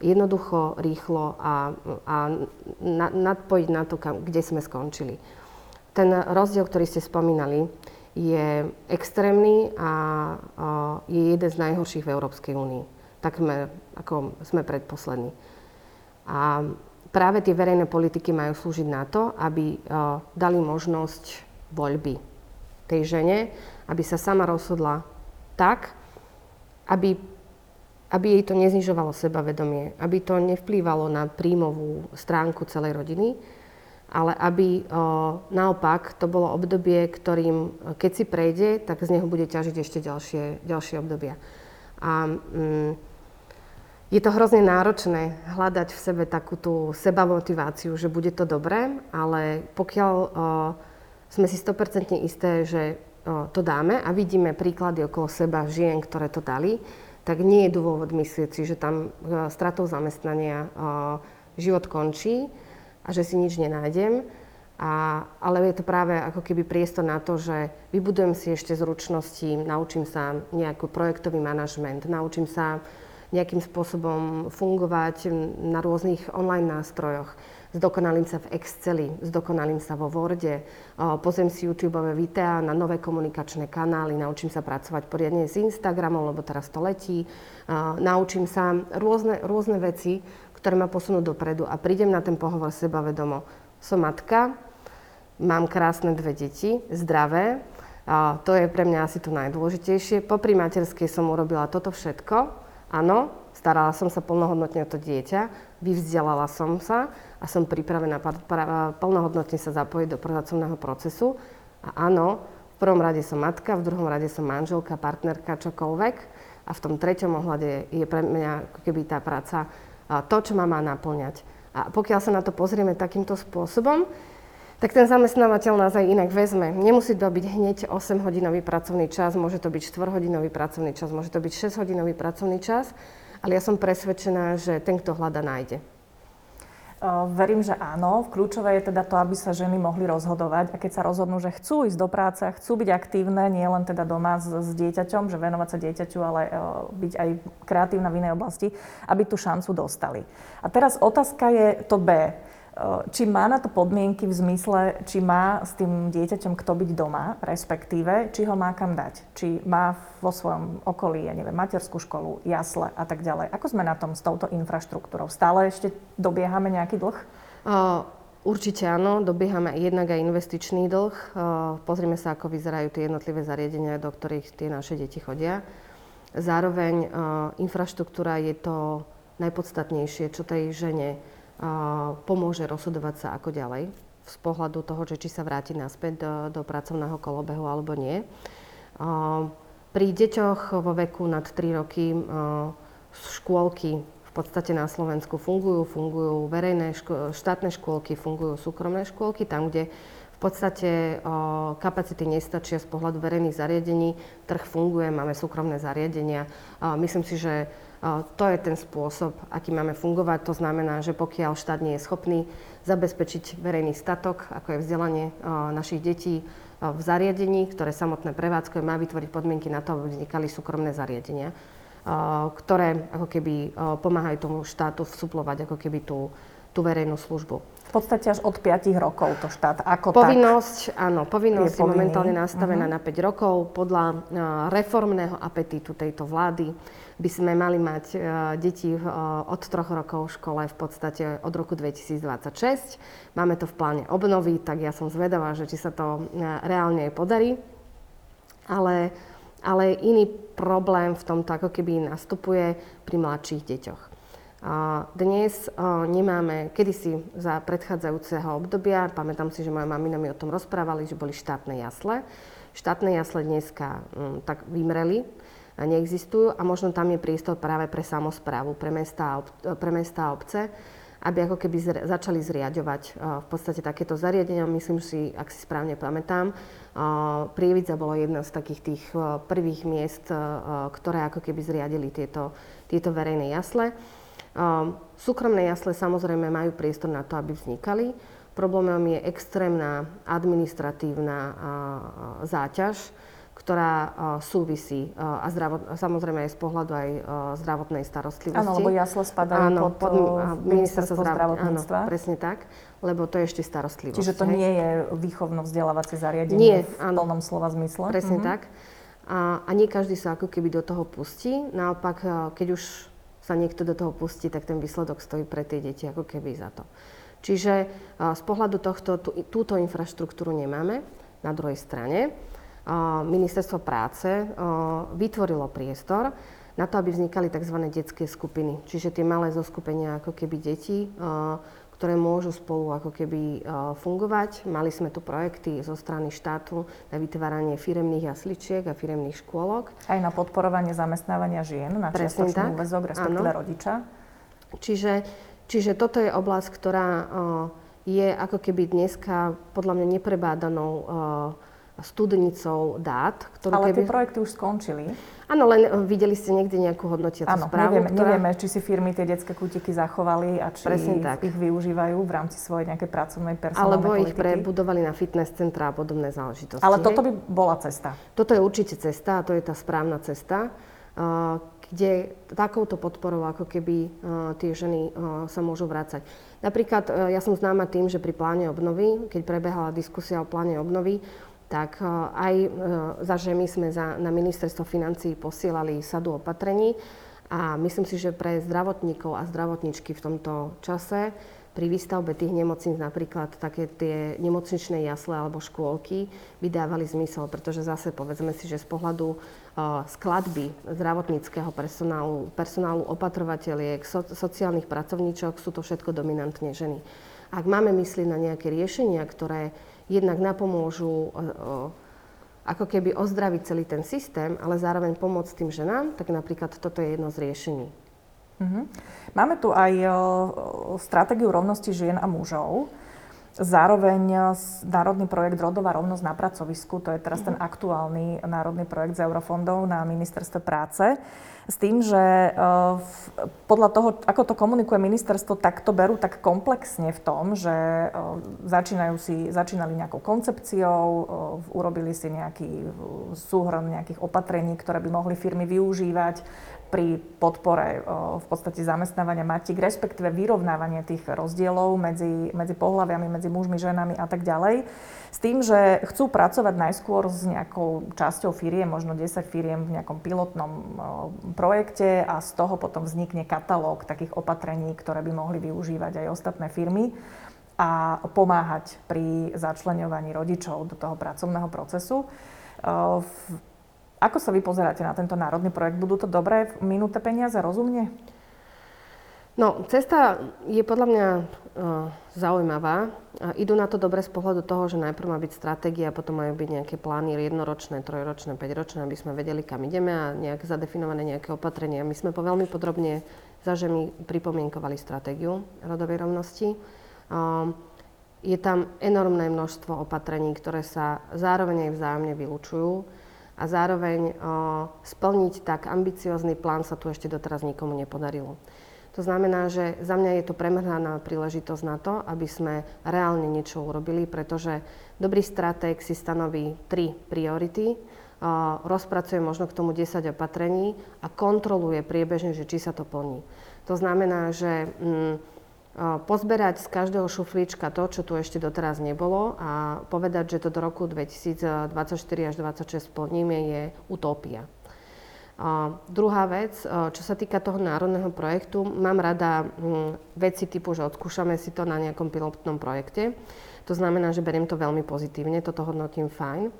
S2: jednoducho, rýchlo a, a na, nadpojiť na to, kam, kde sme skončili. Ten rozdiel, ktorý ste spomínali, je extrémny a o, je jeden z najhorších v Európskej únii. Takmer ako sme predposlední. A práve tie verejné politiky majú slúžiť na to, aby o, dali možnosť voľby tej žene, aby sa sama rozhodla tak, aby, aby jej to neznižovalo sebavedomie, aby to nevplývalo na príjmovú stránku celej rodiny, ale aby o, naopak to bolo obdobie, ktorým, keď si prejde, tak z neho bude ťažiť ešte ďalšie, ďalšie obdobia. A mm, je to hrozne náročné hľadať v sebe takú tú sebamotiváciu, že bude to dobré, ale pokiaľ o, sme si 100% isté, že to dáme a vidíme príklady okolo seba žien, ktoré to dali, tak nie je dôvod myslieť si, že tam o, stratou zamestnania o, život končí a že si nič nenájdem. A, ale je to práve ako keby priestor na to, že vybudujem si ešte zručnosti, naučím sa nejaký projektový manažment, naučím sa nejakým spôsobom fungovať na rôznych online nástrojoch zdokonalím sa v Exceli, zdokonalím sa vo Worde, pozriem si YouTube videá na nové komunikačné kanály, naučím sa pracovať poriadne s Instagramom, lebo teraz to letí, naučím sa rôzne, rôzne veci, ktoré ma posunú dopredu a prídem na ten pohovor sebavedomo. Som matka, mám krásne dve deti, zdravé, a to je pre mňa asi to najdôležitejšie. Popri materskej som urobila toto všetko. Áno, starala som sa plnohodnotne o to dieťa, vyvzdelala som sa a som pripravená plnohodnotne sa zapojiť do pracovného procesu. A áno, v prvom rade som matka, v druhom rade som manželka, partnerka, čokoľvek. A v tom treťom ohľade je pre mňa ako keby tá práca to, čo ma má naplňať. A pokiaľ sa na to pozrieme takýmto spôsobom, tak ten zamestnávateľ nás aj inak vezme. Nemusí to byť hneď 8-hodinový pracovný čas, môže to byť 4-hodinový pracovný čas, môže to byť 6-hodinový pracovný čas, ale ja som presvedčená, že ten, kto hľada, nájde.
S1: Verím, že áno. Kľúčové je teda to, aby sa ženy mohli rozhodovať a keď sa rozhodnú, že chcú ísť do práce, chcú byť aktívne, nie len teda doma s, s dieťaťom, že venovať sa dieťaťu, ale byť aj kreatívna v inej oblasti, aby tú šancu dostali. A teraz otázka je to B. či má na to podmienky v zmysle, či má s tým dieťaťom kto byť doma, respektíve, či ho má kam dať. Či má vo svojom okolí, ja neviem, materskú školu, jasle a tak ďalej. Ako sme na tom s touto infraštruktúrou? Stále ešte dobiehame nejaký dlh? Uh,
S2: určite áno, dobiehame jednak aj investičný dlh. Uh, pozrime sa, ako vyzerajú tie jednotlivé zariadenia, do ktorých tie naše deti chodia. Zároveň infraštruktúra je to najpodstatnejšie, čo tej žene pomôže rozhodovať sa ako ďalej z pohľadu toho, že či sa vráti naspäť do, do pracovného kolobehu alebo nie. Pri deťoch vo veku nad 3 roky škôlky v podstate na Slovensku fungujú, fungujú verejné ško- štátne škôlky, fungujú súkromné škôlky, tam, kde v podstate kapacity nestačia z pohľadu verejných zariadení, trh funguje, máme súkromné zariadenia. Myslím si, že to je ten spôsob, aký máme fungovať. To znamená, že pokiaľ štát nie je schopný zabezpečiť verejný statok, ako je vzdelanie našich detí v zariadení, ktoré samotné prevádzkuje, má vytvoriť podmienky na to, aby vznikali súkromné zariadenia, ktoré ako keby pomáhajú tomu štátu vsuplovať ako keby tú, tú verejnú službu.
S1: V podstate až od 5 rokov to štát ako
S2: povinnosť, tak Áno, povinnosť je, je momentálne nastavená uh-huh. na 5 rokov podľa reformného apetítu tejto vlády by sme mali mať uh, deti uh, od troch rokov v škole v podstate od roku 2026. Máme to v pláne obnovy, tak ja som zvedavá, že či sa to reálne aj podarí. Ale, ale iný problém v tomto ako keby nastupuje pri mladších deťoch. Dnes nemáme, kedysi za predchádzajúceho obdobia, pamätám si, že moja mamina mi o tom rozprávali, že boli štátne jasle. Štátne jasle dneska um, tak vymreli neexistujú a možno tam je priestor práve pre samozprávu, pre mesta, a obce, aby ako keby začali zriadovať uh, v podstate takéto zariadenia. Myslím si, ak si správne pamätám, uh, Prievidza bolo jedno z takých tých prvých miest, ktoré ako keby zriadili tieto, tieto verejné jasle. Súkromné jasle samozrejme majú priestor na to, aby vznikali. Problémom je extrémna administratívna záťaž, ktorá uh, súvisí uh, a zdravot, samozrejme aj z pohľadu aj uh, zdravotnej starostlivosti.
S1: Áno, lebo jasle spadajú áno, pod, pod ministerstvo zdravotníctva.
S2: Áno, presne tak, lebo to je ešte starostlivosť.
S1: Čiže to hej? nie je výchovno-vzdelávacie zariadenie nie, v áno, plnom slova zmysle?
S2: Presne uh-huh. tak. A, a nie každý sa ako keby do toho pustí. Naopak, keď už sa niekto do toho pustí, tak ten výsledok stojí pre tie deti ako keby za to. Čiže z pohľadu tohto, tú, túto infraštruktúru nemáme. Na druhej strane, ministerstvo práce vytvorilo priestor na to, aby vznikali tzv. detské skupiny. Čiže tie malé zoskupenia ako keby detí, ktoré môžu spolu ako keby fungovať. Mali sme tu projekty zo strany štátu na vytváranie firemných jasličiek a firemných škôlok.
S1: Aj na podporovanie zamestnávania žien na čiastočný úvezok, respektíve áno. rodiča.
S2: Čiže, čiže toto je oblasť, ktorá je ako keby dneska podľa mňa neprebádanou studnicou dát.
S1: Ktorú Ale keby... tie projekty už skončili.
S2: Áno, len eh, videli ste niekde nejakú hodnotiacu Áno, správu?
S1: Nevieme, ktorá... nevieme, či si firmy tie detské kútiky zachovali a či ich využívajú v rámci svojej nejakej pracovnej personálnej
S2: Alebo
S1: politiky.
S2: ich prebudovali na fitness centra a podobné záležitosti.
S1: Ale toto by bola cesta.
S2: Toto je určite cesta a to je tá správna cesta, eh, kde takouto podporou ako keby eh, tie ženy sa môžu vrácať. Napríklad ja som známa tým, že pri pláne obnovy, keď prebehala diskusia o pláne obnovy, tak e, aj e, za žemy sme za, na ministerstvo financí posielali sadu opatrení a myslím si, že pre zdravotníkov a zdravotničky v tomto čase pri výstavbe tých nemocníc napríklad také tie nemocničné jasle alebo škôlky by dávali zmysel, pretože zase povedzme si, že z pohľadu uh, skladby zdravotníckého personálu, personálu opatrovateľiek, so, sociálnych pracovníčok sú to všetko dominantne ženy. Ak máme myslieť na nejaké riešenia, ktoré jednak napomôžu ako keby ozdraviť celý ten systém, ale zároveň pomôcť tým ženám, tak napríklad toto je jedno z riešení.
S1: Uh-huh. Máme tu aj stratégiu rovnosti žien a mužov. Zároveň národný projekt Rodová rovnosť na pracovisku, to je teraz ten mhm. aktuálny národný projekt z eurofondov na ministerstve práce s tým, že eh, podľa toho, ako to komunikuje ministerstvo, tak to berú tak komplexne v tom, že eh, začínajú si, začínali nejakou koncepciou, eh, urobili si nejaký súhrn nejakých opatrení, ktoré by mohli firmy využívať pri podpore v podstate zamestnávania matiek, respektíve vyrovnávanie tých rozdielov medzi, medzi pohľaviami, medzi mužmi, ženami a tak ďalej. S tým, že chcú pracovať najskôr s nejakou časťou firiem, možno 10 firiem v nejakom pilotnom projekte a z toho potom vznikne katalóg takých opatrení, ktoré by mohli využívať aj ostatné firmy a pomáhať pri začlenovaní rodičov do toho pracovného procesu. Ako sa vy pozeráte na tento národný projekt? Budú to dobré, minuté peniaze, rozumne?
S2: No, cesta je podľa mňa uh, zaujímavá. Uh, idú na to dobre z pohľadu toho, že najprv má byť stratégia, potom majú byť nejaké plány jednoročné, trojročné, päťročné, aby sme vedeli, kam ideme a nejak zadefinované nejaké opatrenia. My sme po veľmi podrobne za žemi pripomienkovali stratégiu rodovej rovnosti. Uh, je tam enormné množstvo opatrení, ktoré sa zároveň aj vzájomne vylúčujú a zároveň splniť tak ambiciózny plán sa tu ešte doteraz nikomu nepodarilo. To znamená, že za mňa je to premrhaná príležitosť na to, aby sme reálne niečo urobili, pretože dobrý stratég si stanoví tri priority, rozpracuje možno k tomu 10 opatrení a kontroluje priebežne, že či sa to plní. To znamená, že mm, pozberať z každého šuflíčka to, čo tu ešte doteraz nebolo a povedať, že to do roku 2024 až 2026 splníme, je utopia. A druhá vec, čo sa týka toho národného projektu, mám rada hm, veci typu, že odskúšame si to na nejakom pilotnom projekte. To znamená, že beriem to veľmi pozitívne, toto hodnotím fajn.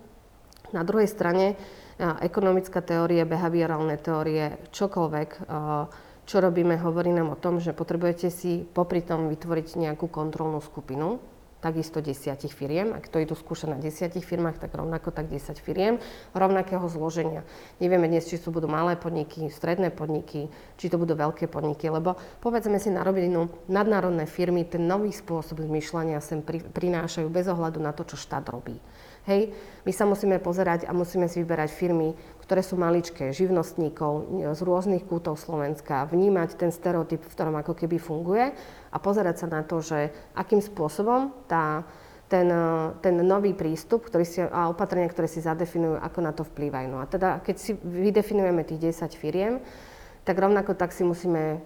S2: Na druhej strane, ekonomická teórie, behaviorálne teórie, čokoľvek, čo robíme, hovorí nám o tom, že potrebujete si popri tom vytvoriť nejakú kontrolnú skupinu, takisto desiatich firiem. Ak to idú skúšať na desiatich firmách, tak rovnako tak 10 firiem rovnakého zloženia. Nevieme dnes, či to budú malé podniky, stredné podniky, či to budú veľké podniky, lebo povedzme si na rovinu, nadnárodné firmy ten nový spôsob zmýšľania sem pri, prinášajú bez ohľadu na to, čo štát robí. Hej, my sa musíme pozerať a musíme si vyberať firmy, ktoré sú maličké, živnostníkov z rôznych kútov Slovenska, vnímať ten stereotyp, v ktorom ako keby funguje a pozerať sa na to, že akým spôsobom tá, ten, ten nový prístup ktorý si, a opatrenia, ktoré si zadefinujú, ako na to vplývajú. No a teda, keď si vydefinujeme tých 10 firiem, tak rovnako tak si musíme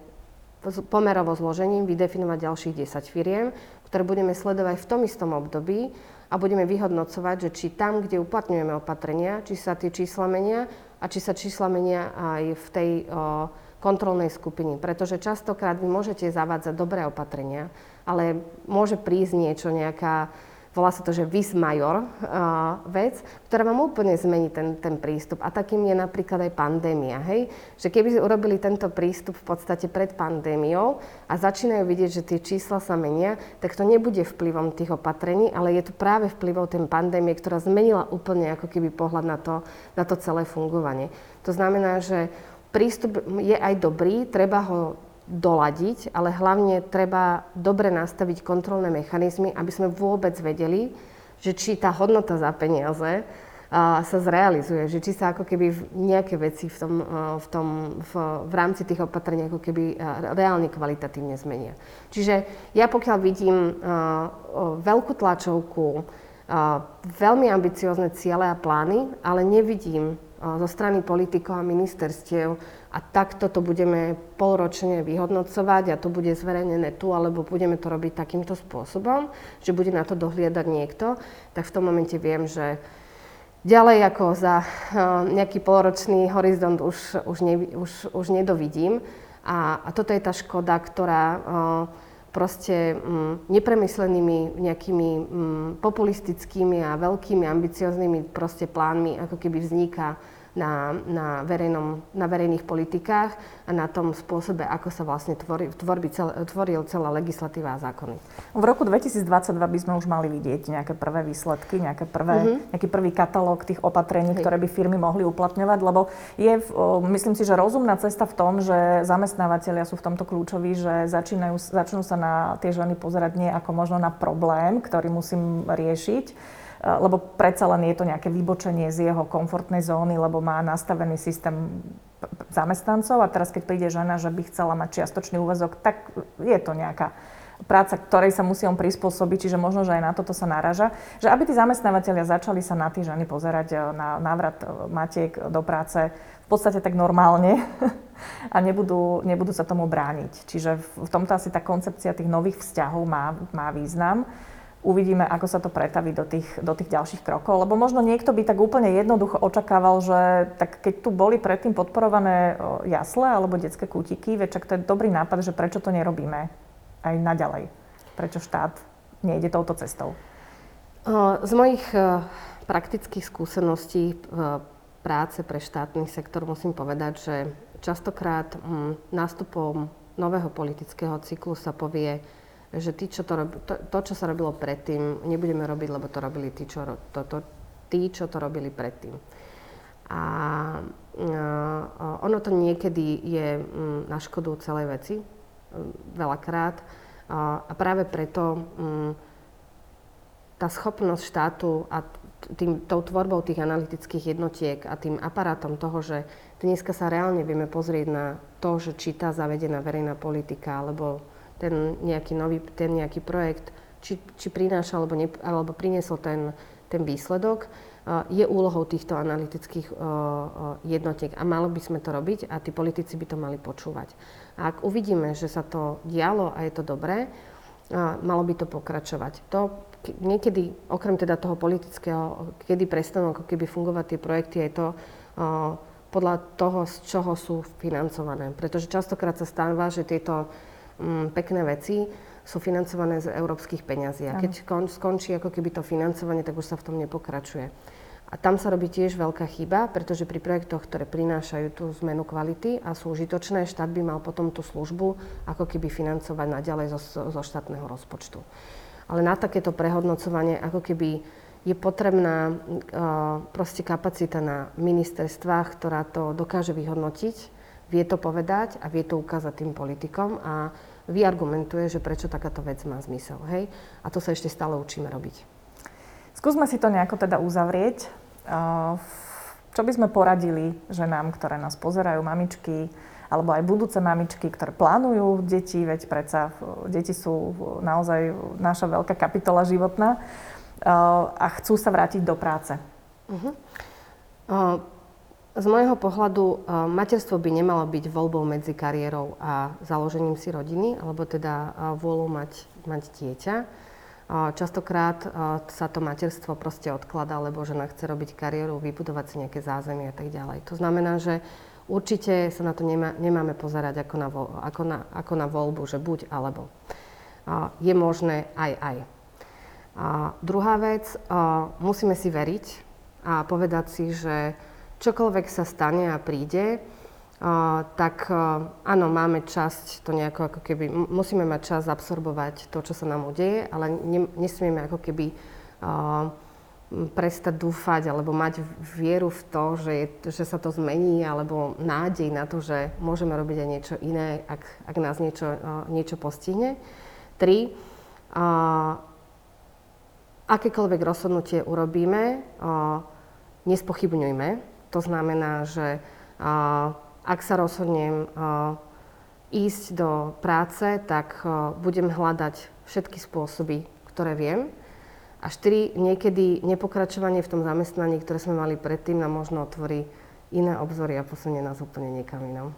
S2: pomerovo zložením vydefinovať ďalších 10 firiem, ktoré budeme sledovať v tom istom období a budeme vyhodnocovať, že či tam, kde uplatňujeme opatrenia, či sa tie čísla menia a či sa čísla menia aj v tej o, kontrolnej skupine. Pretože častokrát vy môžete zavádzať dobré opatrenia, ale môže prísť niečo, nejaká volá sa to, že vis major uh, vec, ktorá vám úplne zmení ten, ten prístup. A takým je napríklad aj pandémia, hej? Že keby urobili tento prístup v podstate pred pandémiou a začínajú vidieť, že tie čísla sa menia, tak to nebude vplyvom tých opatrení, ale je to práve vplyvom tej pandémie, ktorá zmenila úplne ako keby pohľad na to, na to celé fungovanie. To znamená, že prístup je aj dobrý, treba ho doladiť, ale hlavne treba dobre nastaviť kontrolné mechanizmy, aby sme vôbec vedeli, že či tá hodnota za peniaze sa zrealizuje, že či sa ako keby nejaké veci v, tom, v, tom, v, v rámci tých opatrení ako keby reálne kvalitatívne zmenia. Čiže ja pokiaľ vidím veľkú tlačovku, veľmi ambiciozne ciele a plány, ale nevidím zo strany politikov a ministerstiev a takto to budeme polročne vyhodnocovať a to bude zverejnené tu, alebo budeme to robiť takýmto spôsobom, že bude na to dohliadať niekto, tak v tom momente viem, že ďalej ako za nejaký polročný horizont už, už, ne, už, už nedovidím. A, a toto je tá škoda, ktorá proste mm, nepremyslenými nejakými mm, populistickými a veľkými ambicioznými proste plánmi ako keby vzniká na, na, verejnom, na verejných politikách a na tom spôsobe, ako sa vlastne tvorí, tvorby cel, tvoril celá legislatíva a zákony.
S1: V roku 2022 by sme už mali vidieť nejaké prvé výsledky, nejaké prvé, mm-hmm. nejaký prvý katalóg tých opatrení, Hej. ktoré by firmy mohli uplatňovať, lebo je, myslím si, že rozumná cesta v tom, že zamestnávateľia sú v tomto kľúčoví, že začínajú, začnú sa na tie ženy pozerať nie ako možno na problém, ktorý musím riešiť, lebo predsa len je to nejaké vybočenie z jeho komfortnej zóny, lebo má nastavený systém zamestnancov a teraz keď príde žena, že by chcela mať čiastočný úvezok, tak je to nejaká práca, ktorej sa musí on prispôsobiť, čiže možno, že aj na toto sa náraža. Že aby tí zamestnávateľia začali sa na tie ženy pozerať e, na návrat matiek do práce v podstate tak normálne a nebudú, nebudú sa tomu brániť. Čiže v tomto asi tá koncepcia tých nových vzťahov má, má význam. Uvidíme, ako sa to pretaví do tých, do tých ďalších krokov, lebo možno niekto by tak úplne jednoducho očakával, že tak keď tu boli predtým podporované jasle alebo detské kútiky, veď to je dobrý nápad, že prečo to nerobíme aj naďalej. Prečo štát nejde touto cestou?
S2: Z mojich e, praktických skúseností práce pre štátny sektor musím povedať, že častokrát nástupom nového politického cyklu sa povie, že tí, čo to, rob, to, to, čo sa robilo predtým, nebudeme robiť, lebo to robili tí, čo, to, to, tí, čo to robili predtým. A uh, ono to niekedy je um, na škodu celej veci, um, veľakrát. Uh, a práve preto um, tá schopnosť štátu a tým, tou tvorbou tých analytických jednotiek a tým aparátom toho, že dneska sa reálne vieme pozrieť na to, že či tá zavedená verejná politika alebo ten nejaký nový, ten nejaký projekt, či, či prináša alebo, ne, alebo priniesol ten, ten výsledok, je úlohou týchto analytických jednotiek a malo by sme to robiť a tí politici by to mali počúvať. A ak uvidíme, že sa to dialo a je to dobré, malo by to pokračovať. To niekedy, okrem teda toho politického, kedy prestanú ako keby fungovať tie projekty, je to podľa toho, z čoho sú financované. Pretože častokrát sa stáva, že tieto mm, pekné veci sú financované z európskych peňazí. A keď kon, skončí ako keby to financovanie, tak už sa v tom nepokračuje. A tam sa robí tiež veľká chyba, pretože pri projektoch, ktoré prinášajú tú zmenu kvality a sú užitočné, štát by mal potom tú službu ako keby financovať naďalej zo, zo štátneho rozpočtu. Ale na takéto prehodnocovanie ako keby je potrebná uh, proste kapacita na ministerstvách, ktorá to dokáže vyhodnotiť, vie to povedať a vie to ukázať tým politikom a vyargumentuje, že prečo takáto vec má zmysel. Hej? A to sa ešte stále učíme robiť.
S1: Skúsme si to nejako teda uzavrieť. Čo by sme poradili ženám, ktoré nás pozerajú, mamičky, alebo aj budúce mamičky, ktoré plánujú deti, veď predsa deti sú naozaj naša veľká kapitola životná a chcú sa vrátiť do práce. Uh-huh.
S2: Uh, z môjho pohľadu uh, materstvo by nemalo byť voľbou medzi kariérou a založením si rodiny, alebo teda uh, vôľou mať, mať dieťa. Častokrát sa to materstvo proste odkladá, lebo žena chce robiť kariéru, vybudovať si nejaké zázemie a tak ďalej. To znamená, že určite sa na to nemá, nemáme pozerať ako na, ako, na, ako na voľbu, že buď alebo. Je možné aj aj. A druhá vec, musíme si veriť a povedať si, že čokoľvek sa stane a príde, tak áno, máme časť to nejako ako keby, musíme mať čas absorbovať to, čo sa nám udeje, ale ne, nesmieme ako keby prestať dúfať alebo mať vieru v to, že, je, že sa to zmení alebo nádej na to, že môžeme robiť aj niečo iné, ak, ak nás niečo, uh, niečo postihne. Tri, uh, akékoľvek rozhodnutie urobíme, uh, nespochybňujme. To znamená, že ak sa rozhodnem ísť do práce, tak budem hľadať všetky spôsoby, ktoré viem. A štyri, niekedy nepokračovanie v tom zamestnaní, ktoré sme mali predtým, nám možno otvorí iné obzory a posunie nás úplne niekam inom.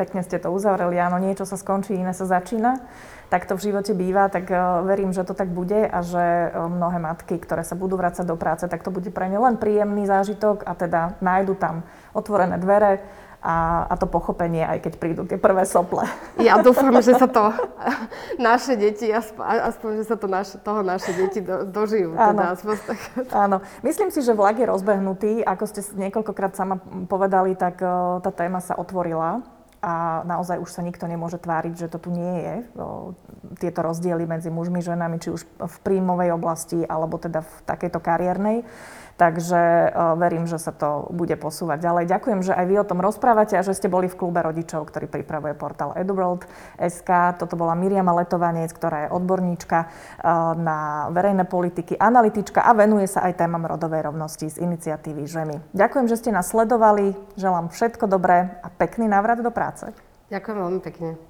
S1: Pekne ste to uzavreli, áno, niečo sa skončí, iné sa začína. Tak to v živote býva, tak uh, verím, že to tak bude a že uh, mnohé matky, ktoré sa budú vrácať do práce, tak to bude pre ne len príjemný zážitok a teda nájdu tam otvorené dvere, a, a to pochopenie, aj keď prídu tie prvé sople.
S2: Ja dúfam, že sa to naše deti, aspoň, že sa to naše, toho naše deti do, dožijú. Áno. Teda, aspoň tak.
S1: Áno. Myslím si, že vlak je rozbehnutý. Ako ste niekoľkokrát sama povedali, tak tá téma sa otvorila a naozaj už sa nikto nemôže tváriť, že to tu nie je. Tieto rozdiely medzi mužmi, ženami, či už v príjmovej oblasti, alebo teda v takejto kariérnej. Takže uh, verím, že sa to bude posúvať ďalej. Ďakujem, že aj vy o tom rozprávate a že ste boli v klube rodičov, ktorý pripravuje portál EduWorld.sk. Toto bola Miriam Letovanec, ktorá je odborníčka uh, na verejné politiky, analytička a venuje sa aj témam rodovej rovnosti z iniciatívy Ženy. Ďakujem, že ste nás sledovali. Želám všetko dobré a pekný návrat do práce.
S2: Ďakujem veľmi pekne.